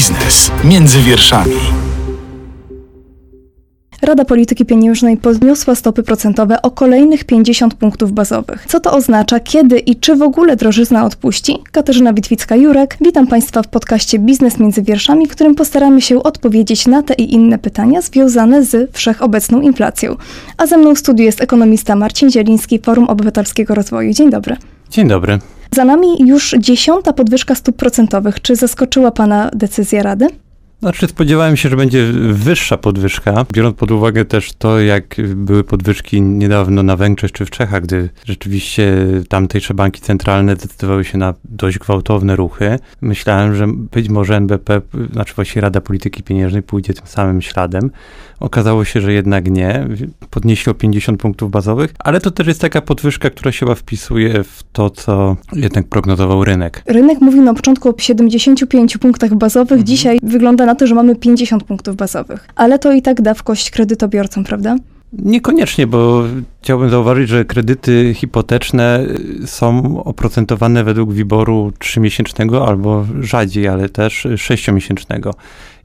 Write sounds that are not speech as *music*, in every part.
Biznes między wierszami. Rada Polityki Pieniężnej podniosła stopy procentowe o kolejnych 50 punktów bazowych. Co to oznacza, kiedy i czy w ogóle drożyzna odpuści? Katarzyna Witwicka-Jurek. Witam Państwa w podcaście Biznes między wierszami, w którym postaramy się odpowiedzieć na te i inne pytania związane z wszechobecną inflacją. A ze mną w studiu jest ekonomista Marcin Zieliński, Forum Obywatelskiego Rozwoju. Dzień dobry. Dzień dobry. Za nami już dziesiąta podwyżka stóp procentowych. Czy zaskoczyła Pana decyzja Rady? Znaczy spodziewałem się, że będzie wyższa podwyżka, biorąc pod uwagę też to, jak były podwyżki niedawno na Węgrzech czy w Czechach, gdy rzeczywiście tamtejsze banki centralne decydowały się na dość gwałtowne ruchy. Myślałem, że być może NBP, znaczy właściwie Rada Polityki Pieniężnej pójdzie tym samym śladem. Okazało się, że jednak nie. Podnieśli o 50 punktów bazowych, ale to też jest taka podwyżka, która się chyba wpisuje w to, co jednak prognozował rynek. Rynek mówił na początku o 75 punktach bazowych, mhm. dzisiaj wygląda na to, że mamy 50 punktów bazowych. Ale to i tak da w kość kredytobiorcom, prawda? Niekoniecznie, bo chciałbym zauważyć, że kredyty hipoteczne są oprocentowane według wyboru trzymiesięcznego albo rzadziej, ale też sześciomiesięcznego.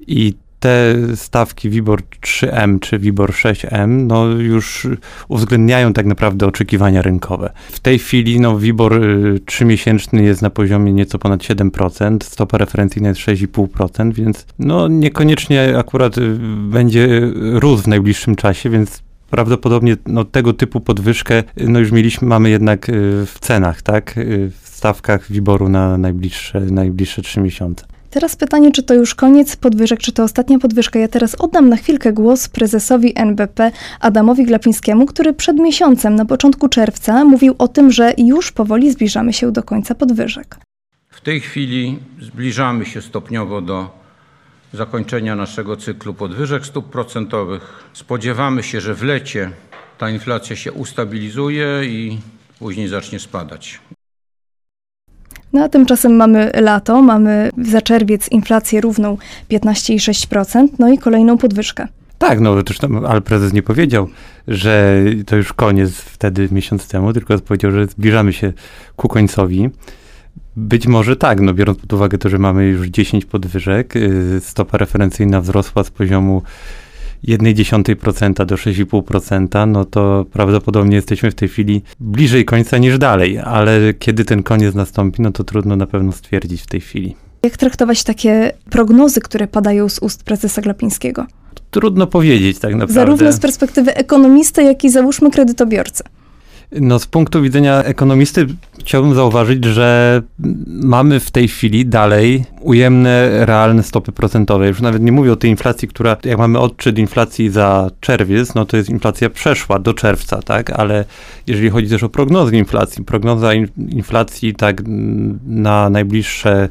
I te stawki WIBOR 3M czy WIBOR 6M no już uwzględniają tak naprawdę oczekiwania rynkowe. W tej chwili no WIBOR 3-miesięczny y, jest na poziomie nieco ponad 7%, stopa referencyjna jest 6,5%, więc no niekoniecznie akurat y, będzie rósł w najbliższym czasie, więc prawdopodobnie no, tego typu podwyżkę y, no już mieliśmy, mamy jednak w cenach, tak, w stawkach wyboru na najbliższe, najbliższe 3 miesiące. Teraz pytanie, czy to już koniec podwyżek, czy to ostatnia podwyżka. Ja teraz oddam na chwilkę głos prezesowi NBP Adamowi Glapińskiemu, który przed miesiącem, na początku czerwca, mówił o tym, że już powoli zbliżamy się do końca podwyżek. W tej chwili zbliżamy się stopniowo do zakończenia naszego cyklu podwyżek stóp procentowych. Spodziewamy się, że w lecie ta inflacja się ustabilizuje i później zacznie spadać. No a tymczasem mamy lato, mamy za czerwiec inflację równą 15,6%, no i kolejną podwyżkę. Tak, no tam, ale prezes nie powiedział, że to już koniec wtedy miesiąc temu, tylko powiedział, że zbliżamy się ku końcowi. Być może tak, no biorąc pod uwagę to, że mamy już 10 podwyżek, y, stopa referencyjna wzrosła z poziomu 1,1% do 6,5%, no to prawdopodobnie jesteśmy w tej chwili bliżej końca niż dalej, ale kiedy ten koniec nastąpi, no to trudno na pewno stwierdzić w tej chwili. Jak traktować takie prognozy, które padają z ust prezesa Glapińskiego? Trudno powiedzieć tak naprawdę. Zarówno z perspektywy ekonomisty, jak i załóżmy kredytobiorcy. No, z punktu widzenia ekonomisty chciałbym zauważyć, że mamy w tej chwili dalej ujemne, realne stopy procentowe. Już nawet nie mówię o tej inflacji, która, jak mamy odczyt inflacji za czerwiec, no to jest inflacja przeszła do czerwca, tak? Ale jeżeli chodzi też o prognozy inflacji, prognoza inflacji tak na najbliższe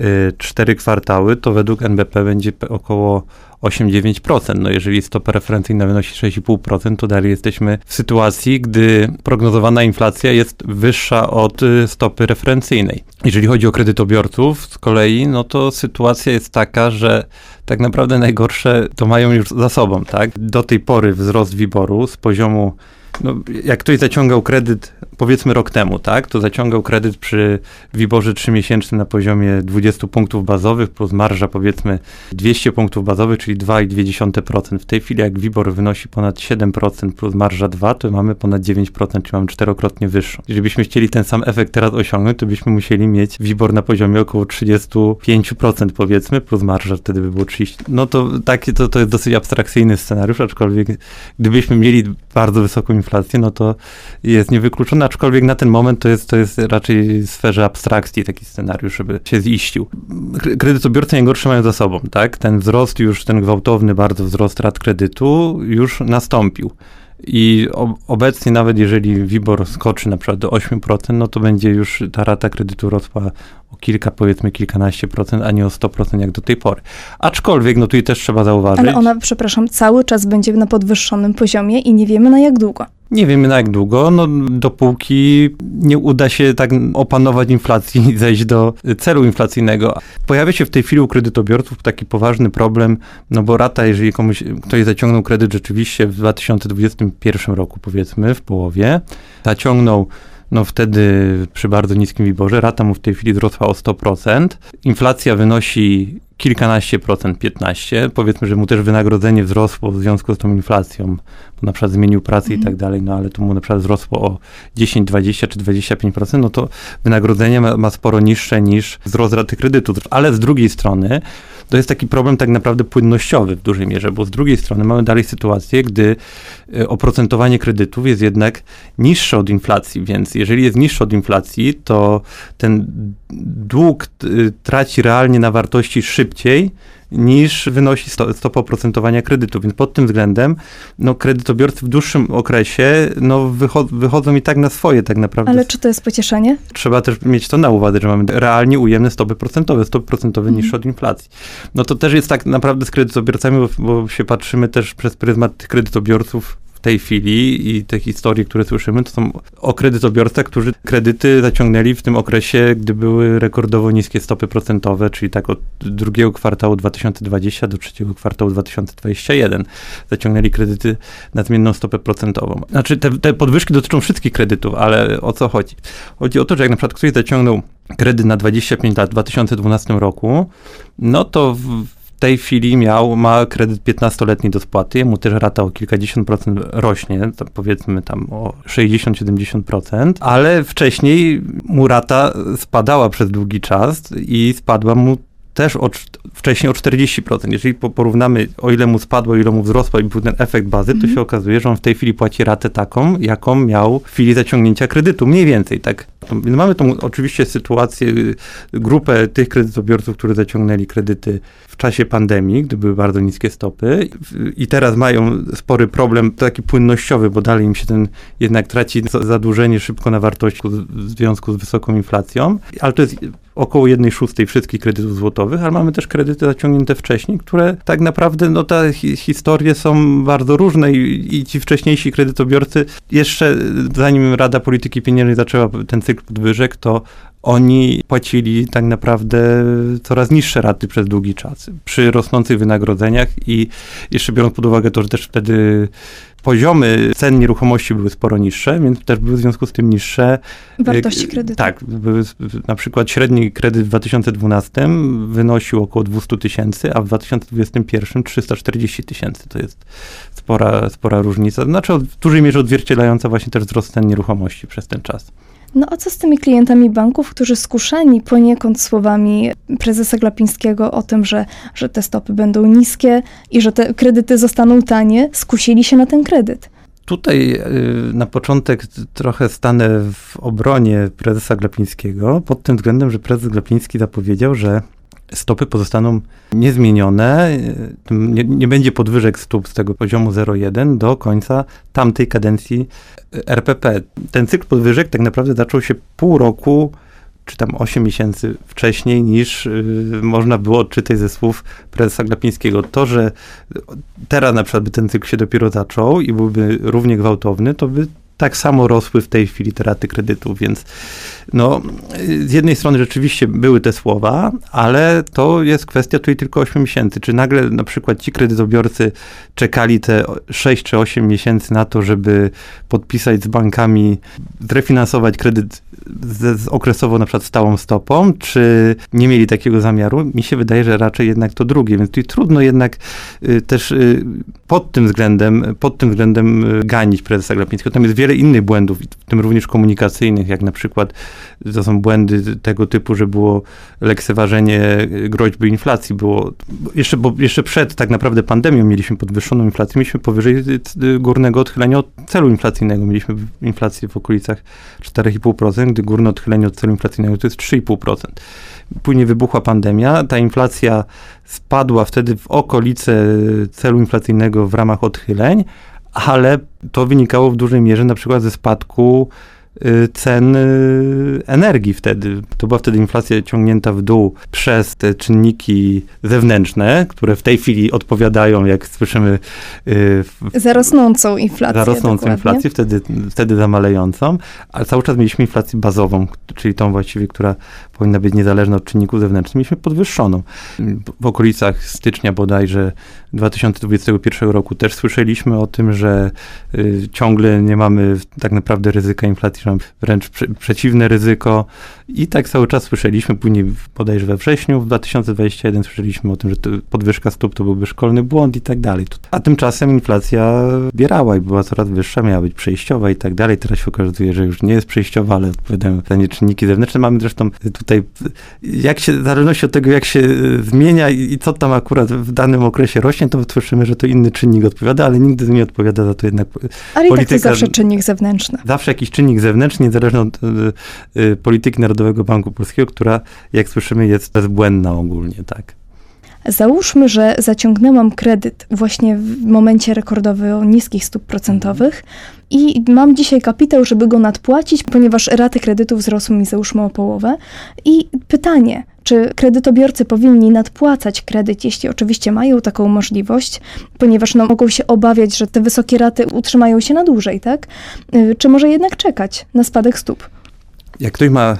y, cztery kwartały, to według NBP będzie około 8-9%. No jeżeli stopa referencyjna wynosi 6,5%, to dalej jesteśmy w sytuacji, gdy prognozowana inflacja jest wyższa od y, stopy referencyjnej. Jeżeli chodzi o kredytobiorców z kolei, no to sytuacja jest taka, że tak naprawdę najgorsze to mają już za sobą, tak? Do tej pory wzrost wyboru z poziomu no, jak ktoś zaciągał kredyt, powiedzmy rok temu, tak, to zaciągał kredyt przy WIBORze 3-miesięcznym na poziomie 20 punktów bazowych plus marża powiedzmy 200 punktów bazowych, czyli 2,2%. W tej chwili jak WIBOR wynosi ponad 7% plus marża 2, to mamy ponad 9%, czyli mamy czterokrotnie wyższą. Jeżeli byśmy chcieli ten sam efekt teraz osiągnąć, to byśmy musieli mieć WIBOR na poziomie około 35% powiedzmy, plus marża wtedy by było 30. No to takie to, to jest dosyć abstrakcyjny scenariusz, aczkolwiek gdybyśmy mieli bardzo wysoką inflację, no to jest niewykluczone, aczkolwiek na ten moment to jest, to jest raczej w sferze abstrakcji taki scenariusz, żeby się ziścił. Kredytobiorcy najgorsze mają za sobą, tak? Ten wzrost już, ten gwałtowny bardzo wzrost rat kredytu już nastąpił. I obecnie nawet jeżeli WIBOR skoczy na przykład do 8%, no to będzie już ta rata kredytu rosła o kilka, powiedzmy kilkanaście procent, a nie o 100% jak do tej pory. Aczkolwiek, no tutaj też trzeba zauważyć... Ale ona, przepraszam, cały czas będzie na podwyższonym poziomie i nie wiemy na jak długo. Nie wiemy na jak długo, no dopóki nie uda się tak opanować inflacji i *laughs* zejść do celu inflacyjnego. Pojawia się w tej chwili u kredytobiorców taki poważny problem, no bo rata, jeżeli komuś, ktoś zaciągnął kredyt rzeczywiście w 2021 roku powiedzmy, w połowie, zaciągnął no wtedy przy bardzo niskim wyborze rata mu w tej chwili wzrosła o 100%. Inflacja wynosi kilkanaście procent, 15. Powiedzmy, że mu też wynagrodzenie wzrosło w związku z tą inflacją, bo na przykład zmienił pracę i tak dalej, no ale tu mu na przykład wzrosło o 10, 20 czy 25%, no to wynagrodzenie ma, ma sporo niższe niż wzrost raty kredytu. Ale z drugiej strony to jest taki problem tak naprawdę płynnościowy w dużej mierze, bo z drugiej strony mamy dalej sytuację, gdy e, oprocentowanie kredytów jest jednak niższe od inflacji, więc jeżeli jest niższe od inflacji, to ten dług y, traci realnie na wartości szybciej niż wynosi sto, stopa oprocentowania kredytu. Więc pod tym względem no, kredytobiorcy w dłuższym okresie no, wycho wychodzą i tak na swoje tak naprawdę. Ale czy to jest pocieszenie? Trzeba też mieć to na uwadze, że mamy realnie ujemne stopy procentowe, stopy procentowe Mhm. niższe od inflacji. No to też jest tak naprawdę z kredytobiorcami, bo, bo się patrzymy też przez pryzmat tych kredytobiorców tej chwili i te historie, które słyszymy, to są o kredytobiorcach, którzy kredyty zaciągnęli w tym okresie, gdy były rekordowo niskie stopy procentowe, czyli tak od drugiego kwartału 2020 do trzeciego kwartału 2021 zaciągnęli kredyty na zmienną stopę procentową. Znaczy te, te podwyżki dotyczą wszystkich kredytów, ale o co chodzi? Chodzi o to, że jak na przykład ktoś zaciągnął kredyt na 25 lat w 2012 roku, no to w, w tej chwili miał, ma kredyt 15-letni do spłaty, mu też rata o kilkadziesiąt procent rośnie, powiedzmy tam o 60-70%, ale wcześniej mu rata spadała przez długi czas i spadła mu też o, cz- wcześniej o 40%. Jeżeli po- porównamy, o ile mu spadło, o ile mu wzrosło i był ten efekt bazy, to się okazuje, że on w tej chwili płaci ratę taką, jaką miał w chwili zaciągnięcia kredytu. Mniej więcej, tak. Więc mamy tą oczywiście sytuację, y, grupę tych kredytobiorców, którzy zaciągnęli kredyty w czasie pandemii, gdy były bardzo niskie stopy i teraz mają spory problem taki płynnościowy, bo dalej im się ten jednak traci za- zadłużenie szybko na wartości w związku z wysoką inflacją, ale to jest około 1 szóstej wszystkich kredytów złotowych, ale mamy też kredyty zaciągnięte wcześniej, które tak naprawdę, no te hi historie są bardzo różne i, i ci wcześniejsi kredytobiorcy, jeszcze zanim Rada Polityki Pieniężnej zaczęła ten cykl podwyżek, to oni płacili tak naprawdę coraz niższe raty przez długi czas. Przy rosnących wynagrodzeniach i jeszcze biorąc pod uwagę to, że też wtedy poziomy cen nieruchomości były sporo niższe, więc też były w związku z tym niższe Wartości y, kredytu. Tak, były, na przykład średni kredyt w 2012 wynosił około 200 tysięcy, a w 2021 340 tysięcy. To jest spora, spora różnica. Znaczy w dużej mierze odzwierciedlająca właśnie też wzrost cen nieruchomości przez ten czas. No a co z tymi klientami banków, którzy skuszeni poniekąd słowami prezesa Glapińskiego o tym, że, że te stopy będą niskie i że te kredyty zostaną tanie, skusili się na ten kredyt? Tutaj y, na początek trochę stanę w obronie prezesa Glapińskiego pod tym względem, że prezes Glapiński zapowiedział, że stopy pozostaną niezmienione, nie, nie będzie podwyżek stóp z tego poziomu 0,1 do końca tamtej kadencji y, RPP. Ten cykl podwyżek tak naprawdę zaczął się pół roku czy tam 8 miesięcy wcześniej niż y, można było odczytać ze słów prezesa Glapińskiego. To, że teraz na przykład by ten cykl się dopiero zaczął i byłby równie gwałtowny, to by tak samo rosły w tej chwili te raty kredytów, więc no, z jednej strony rzeczywiście były te słowa, ale to jest kwestia tutaj tylko 8 miesięcy. Czy nagle na przykład ci kredytobiorcy czekali te 6 czy 8 miesięcy na to, żeby podpisać z bankami, zrefinansować kredyt z, z okresowo na przykład stałą stopą, czy nie mieli takiego zamiaru? Mi się wydaje, że raczej jednak to drugie, więc tutaj trudno jednak y, też y, pod tym względem, pod tym względem y, ganić prezesa Glapińskiego. Tam jest wiele innych błędów, w tym również komunikacyjnych, jak na przykład to są błędy tego typu, że było lekceważenie y, groźby inflacji, było jeszcze, bo jeszcze przed tak naprawdę pandemią mieliśmy podwyższoną inflację, mieliśmy powyżej y, y, górnego odchylenia od celu inflacyjnego, mieliśmy inflację w okolicach 4,5%, gdy górne odchylenie od celu inflacyjnego to jest 3,5%. Później wybuchła pandemia, ta inflacja spadła wtedy w okolice celu inflacyjnego w ramach odchyleń, ale to wynikało w dużej mierze na przykład ze spadku cen y, energii wtedy. To była wtedy inflacja ciągnięta w dół przez te czynniki zewnętrzne, które w tej chwili odpowiadają, jak słyszymy, y, Za rosnącą inflację. za rosnącą dokładnie. inflację, wtedy, wtedy zamalejącą, ale cały czas mieliśmy inflację bazową, czyli tą właściwie, która powinna być niezależna od czynników zewnętrznych. Mieliśmy podwyższoną. W okolicach stycznia bodajże 2021 roku też słyszeliśmy o tym, że y, ciągle nie mamy tak naprawdę ryzyka inflacji, wręcz prze, przeciwne ryzyko. I tak cały czas słyszeliśmy, później bodajże we wrześniu w 2021 słyszeliśmy o tym, że podwyżka stóp to byłby szkolny błąd i tak dalej. A tymczasem inflacja bierała i była coraz wyższa, miała być przejściowa i tak dalej. Teraz się okazuje, że już nie jest przejściowa, ale odpowiadają za nie czynniki zewnętrzne. Mamy zresztą tutaj, jak się, w zależności od tego, jak się zmienia i, i co tam akurat w danym okresie rośnie, to słyszymy, że to inny czynnik odpowiada, ale nigdy nie odpowiada za to jednak ale polityka. Ale i tak to zawsze czynnik zewnętrzny. Zawsze jakiś czynnik zewnętrzny, niezależny od y, y, polityki Narodowego Banku Polskiego, która, jak słyszymy, jest bezbłędna ogólnie, tak. Załóżmy, że zaciągnęłam kredyt właśnie w momencie rekordowo niskich stóp procentowych i mam dzisiaj kapitał, żeby go nadpłacić, ponieważ raty kredytu wzrosły mi załóżmy o połowę. I pytanie, czy kredytobiorcy powinni nadpłacać kredyt, jeśli oczywiście mają taką możliwość, ponieważ no, mogą się obawiać, że te wysokie raty utrzymają się na dłużej, tak? Y, czy może jednak czekać na spadek stóp? Jak ktoś ma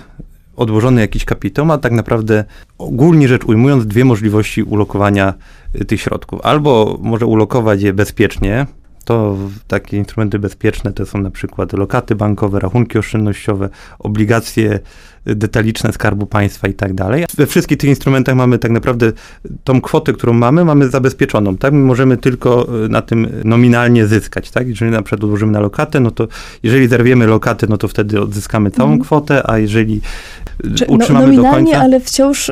odłożony jakiś kapitał, ma tak naprawdę ogólnie rzecz ujmując dwie możliwości ulokowania y, tych środków. Albo może ulokować je bezpiecznie, to takie instrumenty bezpieczne to są na przykład lokaty bankowe, rachunki oszczędnościowe, obligacje detaliczne Skarbu Państwa i tak dalej. We wszystkich tych instrumentach mamy tak naprawdę tą kwotę, którą mamy, mamy zabezpieczoną, tak? My możemy tylko e, na tym nominalnie zyskać, tak? Jeżeli na przykład odłożymy na lokatę, no to jeżeli zerwiemy lokatę, no to wtedy odzyskamy całą mm. kwotę, a jeżeli e, Czy, no, utrzymamy no, nominalnie, do końca... ale wciąż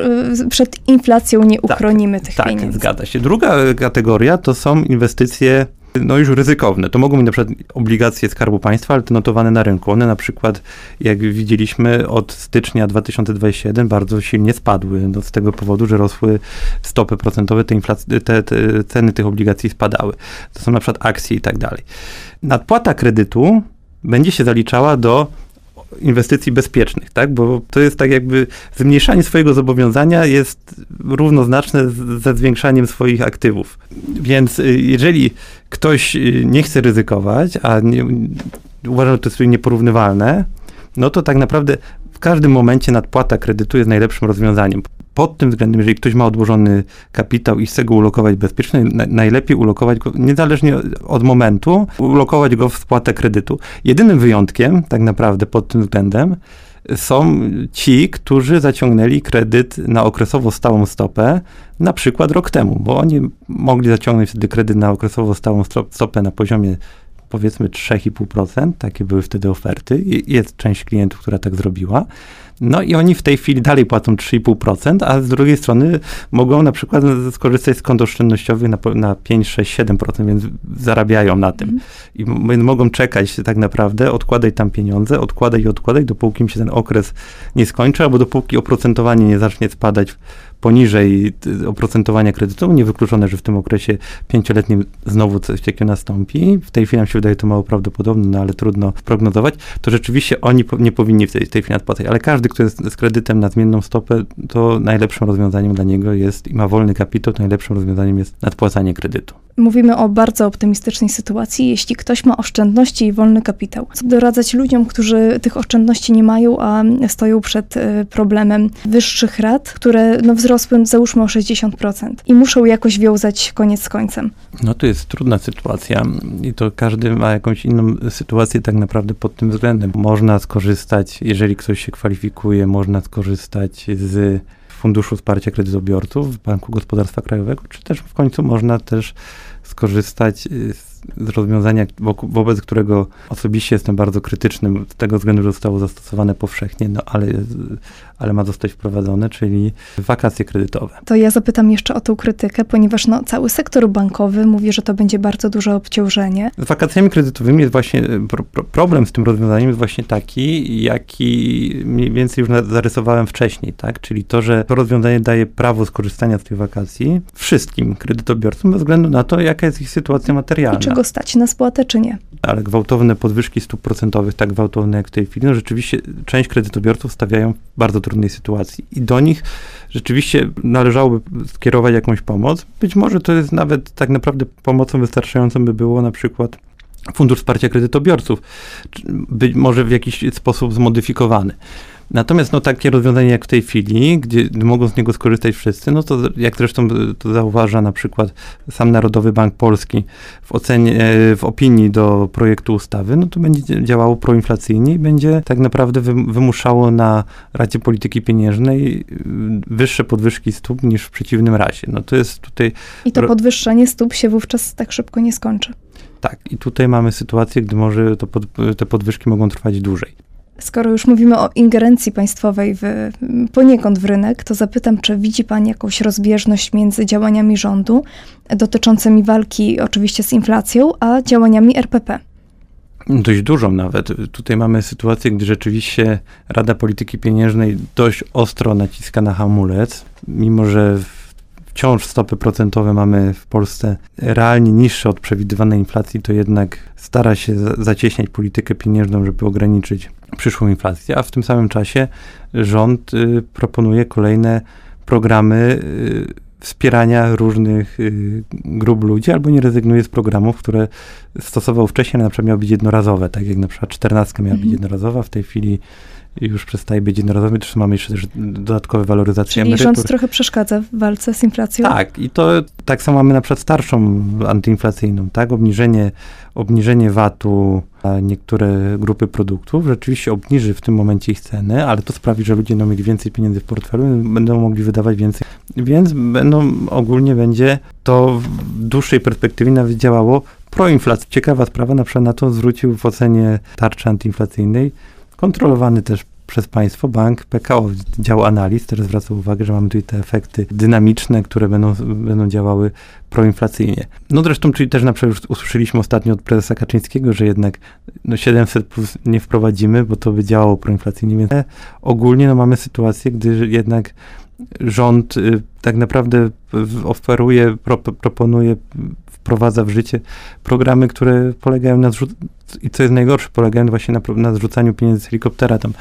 przed inflacją nie tak, uchronimy tak, tych tak, pieniędzy. Tak, zgadza się. Druga kategoria to są inwestycje no już ryzykowne. To mogą być na przykład obligacje Skarbu Państwa, ale te notowane na rynku. One na przykład, jak widzieliśmy, od stycznia 2021 bardzo silnie spadły. No, z tego powodu, że rosły stopy procentowe, te, inflac- te, te ceny tych obligacji spadały. To są na przykład akcje i tak dalej. Nadpłata kredytu będzie się zaliczała do inwestycji bezpiecznych, tak? Bo to jest tak jakby zmniejszanie swojego zobowiązania jest równoznaczne ze zwiększaniem swoich aktywów. Więc y, jeżeli ktoś y, nie chce ryzykować, a nie, uważa, że to jest nieporównywalne, no to tak naprawdę w każdym momencie nadpłata kredytu jest najlepszym rozwiązaniem pod tym względem, jeżeli ktoś ma odłożony kapitał i chce go ulokować bezpiecznie, na, najlepiej ulokować go, niezależnie od momentu, ulokować go w spłatę kredytu. Jedynym wyjątkiem, tak naprawdę pod tym względem, są ci, którzy zaciągnęli kredyt na okresowo stałą stopę, na przykład rok temu, bo oni mogli zaciągnąć wtedy kredyt na okresowo stałą stopę na poziomie powiedzmy 3,5%, takie były wtedy oferty. Jest część klientów, która tak zrobiła. No i oni w tej chwili dalej płacą 3,5%, a z drugiej strony mogą na przykład skorzystać z kont oszczędnościowych na, na 5, 6, 7%, więc zarabiają na tym. Mm. I mogą czekać tak naprawdę, odkładać tam pieniądze, odkładać i odkładać, dopóki im się ten okres nie skończy, albo dopóki oprocentowanie nie zacznie spadać poniżej oprocentowania kredytu. Niewykluczone, że w tym okresie pięcioletnim znowu coś takiego nastąpi. W tej chwili nam się wydaje to mało prawdopodobne, no ale trudno prognozować. To rzeczywiście oni nie powinni w tej, tej chwili nadpłacać, ale każdy, kto jest z kredytem na zmienną stopę, to najlepszym rozwiązaniem dla niego jest i ma wolny kapitał, to najlepszym rozwiązaniem jest nadpłacanie kredytu. Mówimy o bardzo optymistycznej sytuacji, jeśli ktoś ma oszczędności i wolny kapitał. Co doradzać ludziom, którzy tych oszczędności nie mają, a stoją przed e, problemem wyższych rat, które no, wzrosły załóżmy o 60% i muszą jakoś wiązać koniec z końcem? No to jest trudna sytuacja i to każdy ma jakąś inną sytuację tak naprawdę pod tym względem. Można skorzystać, jeżeli ktoś się kwalifikuje, można skorzystać z Funduszu Wsparcia Kredytobiorców Banku Gospodarstwa Krajowego, czy też w końcu można też skorzystać y, z z rozwiązania, wobec którego osobiście jestem bardzo krytyczny, z tego względu, że zostało zastosowane powszechnie, no ale, ale ma zostać wprowadzone, czyli wakacje kredytowe. To ja zapytam jeszcze o tą krytykę, ponieważ no, cały sektor bankowy mówi, że to będzie bardzo duże obciążenie. Z wakacjami kredytowymi jest właśnie, pro, problem z tym rozwiązaniem jest właśnie taki, jaki mniej więcej już zarysowałem wcześniej, tak? Czyli to, że to rozwiązanie daje prawo skorzystania z tych wakacji wszystkim kredytobiorcom bez względu na to, jaka jest ich sytuacja materialna go stać na spłatę, czy nie. Ale gwałtowne podwyżki stóp procentowych, tak gwałtowne jak w tej chwili, no rzeczywiście część kredytobiorców stawiają w bardzo trudnej sytuacji i do nich rzeczywiście należałoby skierować jakąś pomoc. Być może to jest nawet tak naprawdę pomocą wystarczającą by było na przykład Fundusz Wsparcia Kredytobiorców, być może w jakiś sposób zmodyfikowany. Natomiast no, takie rozwiązanie jak w tej chwili, gdzie mogą z niego skorzystać wszyscy, no to jak zresztą to zauważa na przykład sam Narodowy Bank Polski w ocenie, w opinii do projektu ustawy, no to będzie działało proinflacyjnie i będzie tak naprawdę wymuszało na Radzie Polityki Pieniężnej y, wyższe podwyżki stóp niż w przeciwnym razie. No to jest tutaj... I to podwyższenie stóp się wówczas tak szybko nie skończy. Tak, i tutaj mamy sytuację, gdy może pod, te podwyżki mogą trwać dłużej. Skoro już mówimy o ingerencji państwowej w, poniekąd w rynek, to zapytam, czy widzi Pan jakąś rozbieżność między działaniami rządu dotyczącymi walki oczywiście z inflacją, a działaniami RPP? Dość dużą nawet. Tutaj mamy sytuację, gdy rzeczywiście Rada Polityki Pieniężnej dość ostro naciska na hamulec, mimo że wciąż stopy procentowe mamy w Polsce realnie niższe od przewidywanej inflacji, to jednak stara się zacieśniać politykę pieniężną, żeby ograniczyć przyszłą inflację, a w tym samym czasie rząd y, proponuje kolejne programy y, wspierania różnych y, grup ludzi, albo nie rezygnuje z programów, które stosował wcześniej, na przykład miały być jednorazowe, tak jak na przykład czternastka miała być mhm. jednorazowa, w tej chwili już przestaje być jednorazowy, też mamy jeszcze też dodatkowe waloryzacje Czyli emerytur. rząd trochę przeszkadza w walce z inflacją? Tak, i to tak samo mamy na przykład starszą antyinflacyjną, tak, obniżenie, obniżenie VAT-u na niektóre grupy produktów rzeczywiście obniży w tym momencie ich ceny, ale to sprawi, że ludzie będą mieli więcej pieniędzy w portfelu, będą mogli wydawać więcej, więc będą, ogólnie będzie to w dłuższej perspektywie nawet działało proinflacyjnie. Ciekawa sprawa, na przykład na to zwrócił w ocenie tarczy antyinflacyjnej kontrolowany też przez państwo bank PKO, dział analiz, też zwraca uwagę, że mamy tutaj te efekty dynamiczne, które będą, będą działały proinflacyjnie. No zresztą, czyli też na przykład usłyszeliśmy ostatnio od prezesa Kaczyńskiego, że jednak no 700 plus nie wprowadzimy, bo to by działało proinflacyjnie, więc ogólnie no mamy sytuację, gdy jednak rząd y, tak naprawdę oferuje, pro, proponuje wprowadza w życie programy, które polegają na i co jest najgorsze, polegają właśnie na, na zrzucaniu pieniędzy z helikoptera. Tam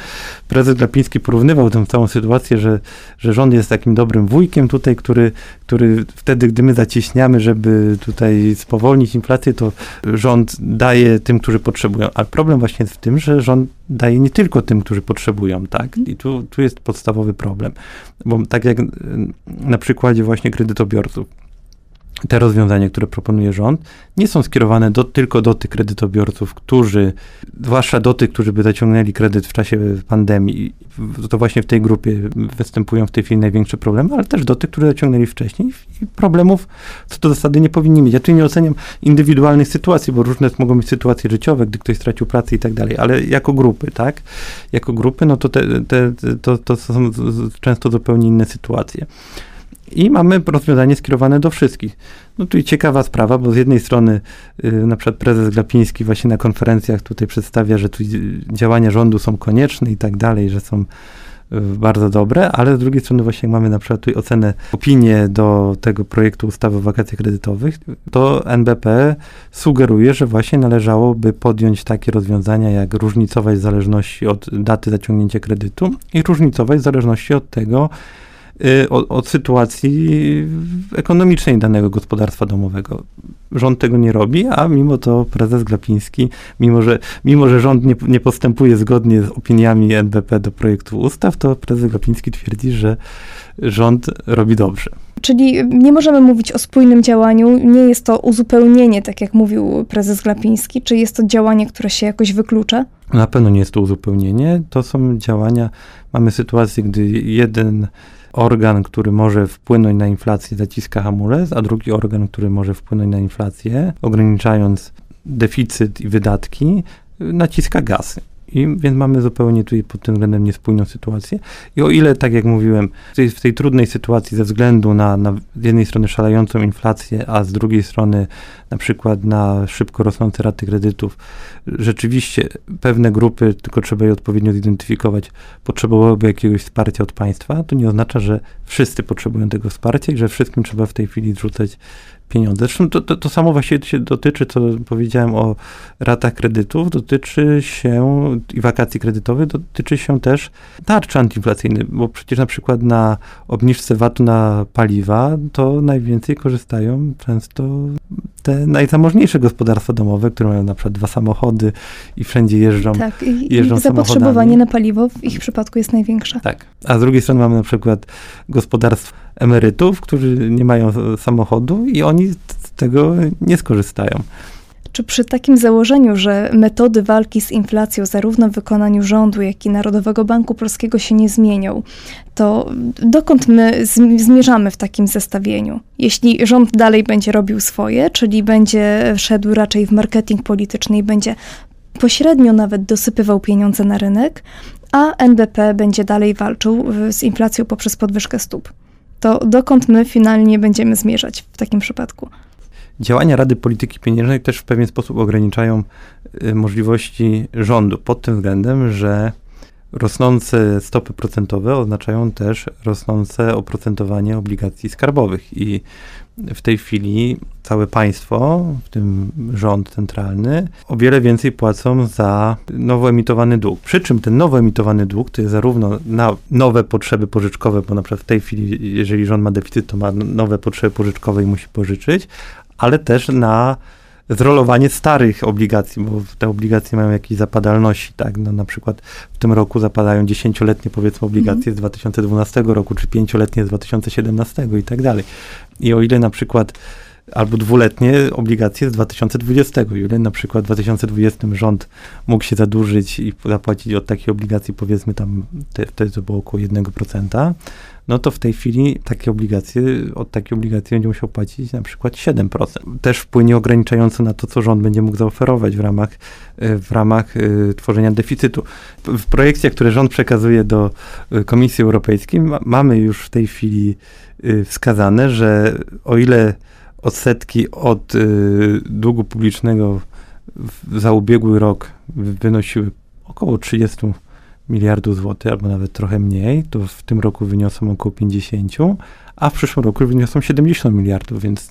prezes Glapiński porównywał tę całą sytuację, że, że rząd jest takim dobrym wujkiem tutaj, który, który wtedy, gdy my zacieśniamy, żeby tutaj spowolnić inflację, to rząd daje tym, którzy potrzebują. Ale problem właśnie jest w tym, że rząd daje nie tylko tym, którzy potrzebują, tak? I tu, tu jest podstawowy problem. Bo tak jak na przykładzie właśnie kredytobiorców, te rozwiązania, które proponuje rząd, nie są skierowane do, tylko do tych kredytobiorców, którzy, zwłaszcza do tych, którzy by zaciągnęli kredyt w czasie pandemii. To właśnie w tej grupie występują w tej chwili największe problemy, ale też do tych, którzy zaciągnęli wcześniej i problemów co do zasady nie powinni mieć. Ja tu nie oceniam indywidualnych sytuacji, bo różne mogą być sytuacje życiowe, gdy ktoś stracił pracę i tak dalej, ale jako grupy, tak? Jako grupy, no to te, te, to, to są często zupełnie inne sytuacje. I mamy rozwiązanie skierowane do wszystkich. No tu ciekawa sprawa, bo z jednej strony y, na przykład prezes Glapiński właśnie na konferencjach tutaj przedstawia, że tu działania rządu są konieczne i tak dalej, że są y, bardzo dobre, ale z drugiej strony właśnie mamy na przykład tutaj ocenę, opinię do tego projektu ustawy o wakacjach kredytowych, to NBP sugeruje, że właśnie należałoby podjąć takie rozwiązania jak różnicować w zależności od daty zaciągnięcia kredytu i różnicować w zależności od tego, od, od, sytuacji ekonomicznej danego gospodarstwa domowego. Rząd tego nie robi, a mimo to prezes Glapiński, mimo że, mimo że rząd nie, nie postępuje zgodnie z opiniami NBP do projektu ustaw, to prezes Glapiński twierdzi, że rząd robi dobrze. Czyli nie możemy mówić o spójnym działaniu, nie jest to uzupełnienie, tak jak mówił prezes Glapiński, czy jest to działanie, które się jakoś wyklucza? Na pewno nie jest to uzupełnienie, to są działania, mamy sytuację, gdy jeden organ, który może wpłynąć na inflację, zaciska hamulec, a drugi organ, który może wpłynąć na inflację, ograniczając deficyt i wydatki, naciska gaz. I więc mamy zupełnie tutaj pod tym względem niespójną sytuację. I o ile, tak jak mówiłem, w tej, w tej trudnej sytuacji ze względu na, na z jednej strony szalejącą inflację, a z drugiej strony na przykład na szybko rosnące raty kredytów, rzeczywiście pewne grupy, tylko trzeba je odpowiednio zidentyfikować, potrzebowałyby jakiegoś wsparcia od państwa, to nie oznacza, że wszyscy potrzebują tego wsparcia i że wszystkim trzeba w tej chwili zrzucać pieniądze. Zresztą to, to, to samo właściwie się dotyczy, co powiedziałem o ratach kredytów, dotyczy się i wakacji kredytowych, dotyczy się też tarczy antyinflacyjnej, bo przecież na przykład na obniżce VAT-u na paliwa to najwięcej korzystają często te najzamożniejsze gospodarstwa domowe, które mają na przykład dwa samochody i wszędzie jeżdżą. Tak, i, jeżdżą i zapotrzebowanie samochodami. na paliwo w ich przypadku jest największe. Tak. A z drugiej strony mamy na przykład gospodarstw emerytów, którzy nie mają samochodu i oni z tego nie skorzystają. Czy przy takim założeniu, że metody walki z inflacją zarówno w wykonaniu rządu, jak i Narodowego Banku Polskiego się nie zmienią, to dokąd my zmierzamy w takim zestawieniu? Jeśli rząd dalej będzie robił swoje, czyli będzie szedł raczej w marketing polityczny i będzie pośrednio nawet dosypywał pieniądze na rynek, a NBP będzie dalej walczył z inflacją poprzez podwyżkę stóp. To dokąd my finalnie będziemy zmierzać w takim przypadku? Działania Rady Polityki Pieniężnej też w pewien sposób ograniczają y, możliwości rządu pod tym względem, że rosnące stopy procentowe oznaczają też rosnące oprocentowanie obligacji skarbowych i w tej chwili całe państwo, w tym rząd centralny, o wiele więcej płacą za nowo emitowany dług. Przy czym ten nowo emitowany dług to jest zarówno na nowe potrzeby pożyczkowe, bo na przykład w tej chwili, jeżeli rząd ma deficyt, to ma nowe potrzeby pożyczkowe i musi pożyczyć, ale też na zrolowanie starych obligacji, bo te obligacje mają jakieś zapadalności, tak? No, na przykład w tym roku zapadają dziesięcioletnie powiedzmy obligacje mhm. z 2012 roku, czy pięcioletnie z 2017 i tak dalej. I o ile na przykład albo dwuletnie obligacje z 2020. O ile na przykład w 2020 rząd mógł się zadłużyć i zapłacić od takiej obligacji powiedzmy tam, te, wtedy to było około 1%, no to w tej chwili takie obligacje, od takiej obligacji będzie musiał płacić na przykład 7%. Też wpłynie ograniczająco na to, co rząd będzie mógł zaoferować w ramach, e, w ramach y, tworzenia deficytu. W projekcjach, które rząd przekazuje do y, Komisji Europejskiej, ma, mamy już w tej chwili wskazane, że o ile odsetki od długu publicznego w, za ubiegły rok wynosiły około 30 miliardów złotych, albo nawet trochę mniej, to w tym roku wyniosą około 50, a w przyszłym roku wyniosą 70 miliardów, więc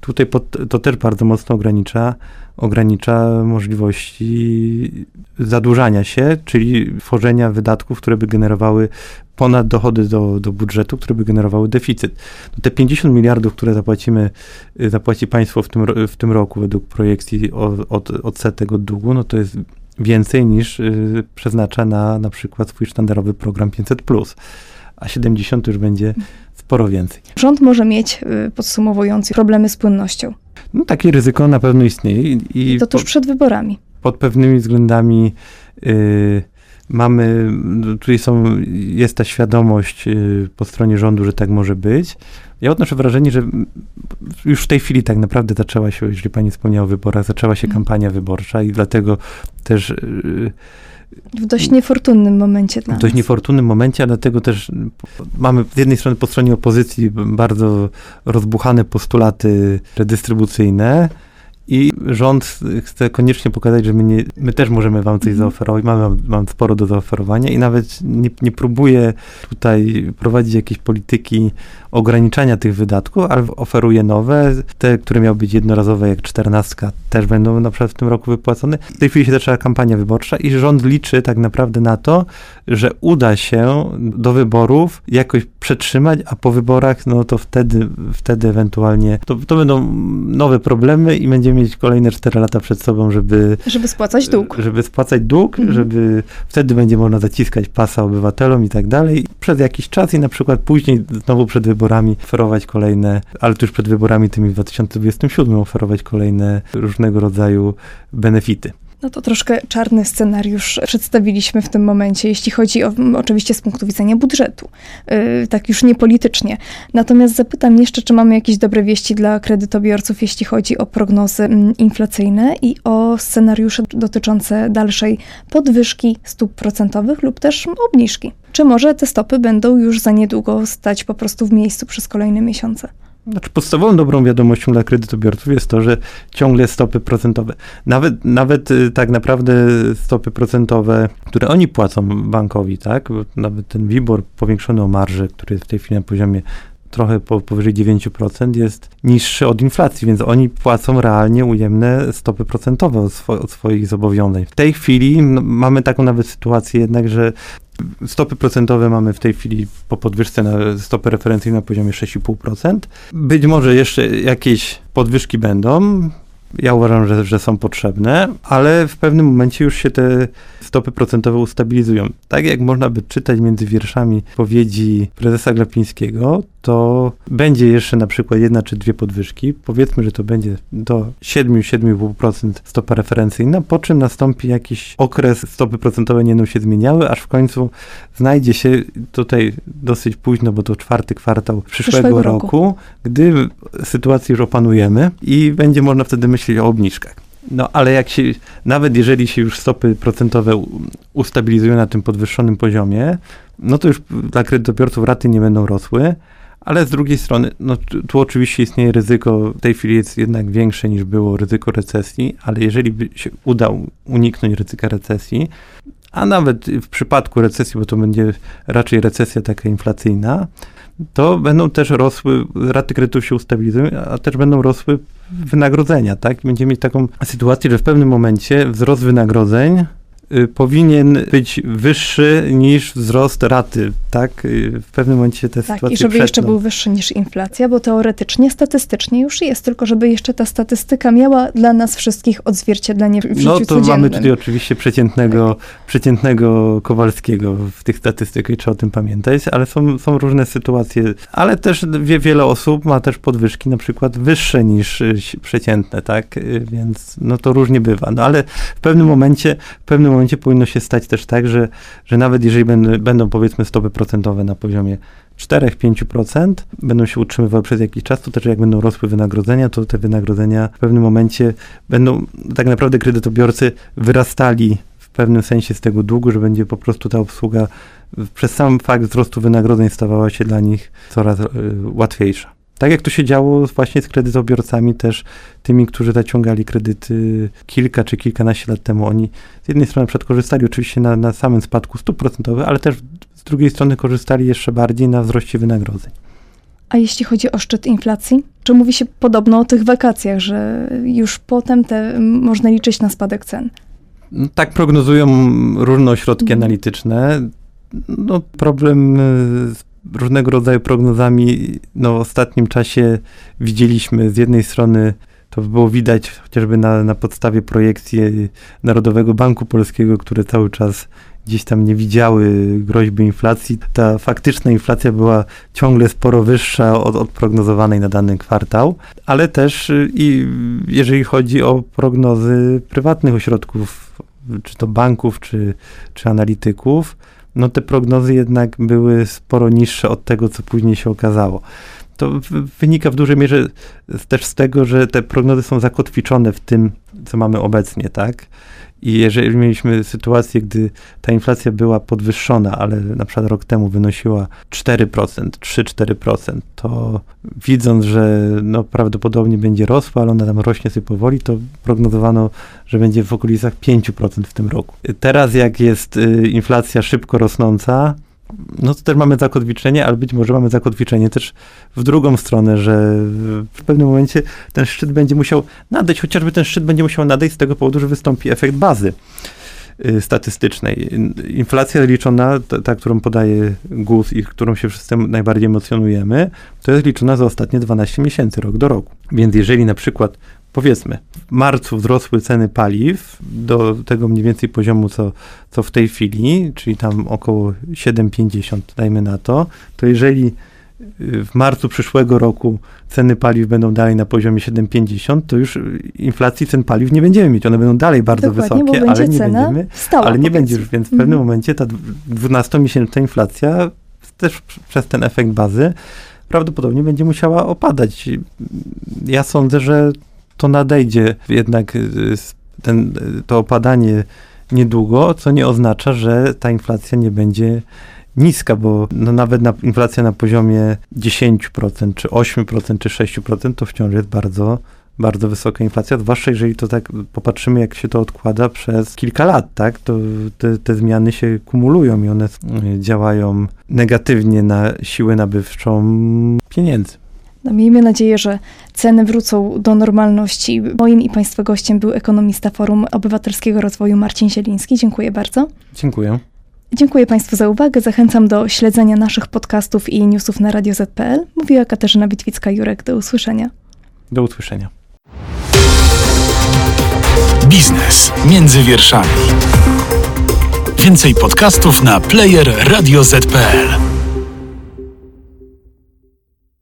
tutaj pod, to też bardzo mocno ogranicza, ogranicza możliwości zadłużania się, czyli tworzenia wydatków, które by generowały ponad dochody do, do budżetu, które by generowały deficyt. No te 50 miliardów, które zapłacimy, zapłaci państwo w tym, w tym roku według projekcji od, od odsetek od długu, no to jest więcej niż y, przeznacza na na przykład swój sztandarowy program 500, a 70 już będzie sporo więcej. Rząd może mieć, y, podsumowując, problemy z płynnością. No, takie ryzyko na pewno istnieje. I, I to tuż po, przed wyborami. Pod pewnymi względami y, mamy, tutaj są, jest ta świadomość y, po stronie rządu, że tak może być. Ja odnoszę wrażenie, że już w tej chwili tak naprawdę zaczęła się, jeżeli pani wspomniała o wyborach, zaczęła się mhm. kampania wyborcza i dlatego też... Y, w dość niefortunnym momencie dla W dość nas. niefortunnym momencie, a dlatego też mamy z jednej strony po stronie opozycji bardzo rozbuchane postulaty redystrybucyjne, i rząd chce koniecznie pokazać, że my, nie, my też możemy wam coś mhm. zaoferować, mamy mam sporo do zaoferowania i nawet nie, nie próbuje tutaj prowadzić jakiejś polityki ograniczania tych wydatków, ale oferuje nowe, te, które miały być jednorazowe, jak czternastka, też będą na przykład w tym roku wypłacone. W tej chwili się zaczęła kampania wyborcza i rząd liczy tak naprawdę na to, że uda się do wyborów jakoś przetrzymać, a po wyborach, no to wtedy, wtedy ewentualnie, to, to będą nowe problemy i będziemy mieć kolejne 4 lata przed sobą, żeby... Żeby spłacać dług. Żeby spłacać dług, mhm. żeby wtedy będzie można zaciskać pasa obywatelom i tak dalej. Przez jakiś czas i na przykład później znowu przed wyborami oferować kolejne, ale tuż przed wyborami tymi w 2027 oferować kolejne różnego rodzaju benefity. No to troszkę czarny scenariusz przedstawiliśmy w tym momencie, jeśli chodzi o, oczywiście z punktu widzenia budżetu, yy, tak już nie politycznie. Natomiast zapytam jeszcze, czy mamy jakieś dobre wieści dla kredytobiorców, jeśli chodzi o prognozy inflacyjne i o scenariusze dotyczące dalszej podwyżki stóp procentowych lub też obniżki. Czy może te stopy będą już za niedługo stać po prostu w miejscu przez kolejne miesiące? Znaczy podstawową dobrą wiadomością dla kredytobiorców jest to, że ciągle stopy procentowe, nawet, nawet y, tak naprawdę stopy procentowe, które oni płacą bankowi, tak, nawet ten WIBOR powiększony o marżę, który jest w tej chwili na poziomie trochę po, powyżej 9% jest niższy od inflacji, więc oni płacą realnie ujemne stopy procentowe od, swo, od swoich zobowiązań. W tej chwili no, mamy taką nawet sytuację jednak, że Stopy procentowe mamy w tej chwili po podwyżce na stopy referencyjne na poziomie 6,5%. Być może jeszcze jakieś podwyżki będą. Ja uważam, że, że są potrzebne, ale w pewnym momencie już się te stopy procentowe ustabilizują. Tak jak można by czytać między wierszami powiedzi prezesa Glapińskiego, to będzie jeszcze na przykład jedna czy dwie podwyżki. Powiedzmy, że to będzie do 7-7,5% stopa referencyjna, po czym nastąpi jakiś okres, stopy procentowe nie będą się zmieniały, aż w końcu znajdzie się tutaj dosyć późno, bo to czwarty kwartał przyszłego, przyszłego roku, roku, gdy sytuację już opanujemy i będzie można wtedy myśleć o obniżkach. No ale jak się, nawet jeżeli się już stopy procentowe ustabilizują na tym podwyższonym poziomie, no to już dla kredytobiorców raty nie będą rosły, ale z drugiej strony, no tu oczywiście istnieje ryzyko, w tej chwili jest jednak większe niż było ryzyko recesji, ale jeżeli by się udał uniknąć ryzyka recesji, a nawet w przypadku recesji, bo to będzie raczej recesja taka inflacyjna, to będą też rosły, raty kredytów się ustabilizują, a też będą rosły wynagrodzenia, tak? Będziemy mieć taką sytuację, że w pewnym momencie wzrost wynagrodzeń powinien być wyższy niż wzrost raty, tak? Y, w pewnym momencie te tak, sytuacje i żeby jeszcze był wyższy niż inflacja, bo teoretycznie, statystycznie już jest, tylko żeby jeszcze ta statystyka miała dla nas wszystkich odzwierciedlenie w życiu No to codziennym. mamy tutaj oczywiście przeciętnego, tak. przeciętnego Kowalskiego w tych statystykach i trzeba o tym pamiętać, ale są, są różne sytuacje, ale też wie, wiele osób ma też podwyżki na przykład wyższe niż y, przeciętne, tak? Więc no to różnie bywa, no ale w pewnym momencie, w pewnym momencie momencie powinno się stać też tak, że, że nawet jeżeli będą, będą powiedzmy stopy procentowe na poziomie 4-5% będą się utrzymywały przez jakiś czas, to też jak będą rosły wynagrodzenia, to te wynagrodzenia w pewnym momencie będą, tak naprawdę kredytobiorcy wyrastali w pewnym sensie z tego długu, że będzie po prostu ta obsługa przez sam fakt wzrostu wynagrodzeń stawała się dla nich coraz y, łatwiejsza. Tak jak to się działo właśnie z kredytobiorcami też, tymi, którzy zaciągali kredyty kilka czy kilkanaście lat temu. Oni z jednej strony przedkorzystali oczywiście na, na samym spadku stóp procentowych, ale też z drugiej strony korzystali jeszcze bardziej na wzroście wynagrodzeń. A jeśli chodzi o szczyt inflacji, czy mówi się podobno o tych wakacjach, że już potem te, można liczyć na spadek cen? No, tak prognozują różne ośrodki mhm. analityczne. No, problem z różnego rodzaju prognozami no, w ostatnim czasie widzieliśmy z jednej strony to było widać chociażby na, na podstawie projekcji Narodowego Banku Polskiego, które cały czas gdzieś tam nie widziały groźby inflacji. Ta faktyczna inflacja była ciągle sporo wyższa od, od prognozowanej na dany kwartał, ale też i jeżeli chodzi o prognozy prywatnych ośrodków, czy to banków, czy, czy analityków, no te prognozy jednak były sporo niższe od tego, co później się okazało. To wynika w dużej mierze też z tego, że te prognozy są zakotwiczone w tym, co mamy obecnie, tak? I jeżeli mieliśmy sytuację, gdy ta inflacja była podwyższona, ale na przykład rok temu wynosiła 4%, 3-4%, to widząc, że no prawdopodobnie będzie rosła, ale ona tam rośnie sobie powoli, to prognozowano, że będzie w okolicach 5% w tym roku. Teraz jak jest y, inflacja szybko rosnąca, no to też mamy zakotwiczenie, ale być może mamy zakotwiczenie też w drugą stronę, że w pewnym momencie ten szczyt będzie musiał nadejść, chociażby ten szczyt będzie musiał nadejść z tego powodu, że wystąpi efekt bazy y, statystycznej. Inflacja liczona, ta, ta, którą podaje GUS i którą się wszyscy najbardziej emocjonujemy, to jest liczona za ostatnie 12 miesięcy, rok do roku. Więc jeżeli na przykład powiedzmy, w marcu wzrosły ceny paliw do tego mniej więcej poziomu, co, co w tej chwili, czyli tam około 7,50 dajmy na to, to jeżeli y, w marcu przyszłego roku ceny paliw będą dalej na poziomie 7,50, to już inflacji cen paliw nie będziemy mieć. One będą dalej bardzo Dokładnie, wysokie, ale nie będziemy. Stała, ale nie będzie już, więc w pewnym mhm. momencie ta 12-miesięczna inflacja też przez ten efekt bazy prawdopodobnie będzie musiała opadać. Ja sądzę, że to nadejdzie jednak y, ten, to opadanie niedługo, co nie oznacza, że ta inflacja nie będzie niska, bo no nawet na, inflacja na poziomie 10%, czy 8%, czy 6% to wciąż jest bardzo bardzo wysoka inflacja, zwłaszcza jeżeli to tak popatrzymy, jak się to odkłada przez kilka lat, tak, to te, te zmiany się kumulują i one y, działają negatywnie na siłę nabywczą pieniędzy. No, miejmy nadzieję, że ceny wrócą do normalności. Moim i Państwa gościem był ekonomista Forum Obywatelskiego Rozwoju Marcin Zieliński. Dziękuję bardzo. Dziękuję. Dziękuję Państwu za uwagę. Zachęcam do śledzenia naszych podcastów i newsów na Radio Z.pl. Mówiła Katarzyna Witwicka-Jurek. Do usłyszenia. Do usłyszenia. Biznes między wierszami. Więcej podcastów na player radioz.pl.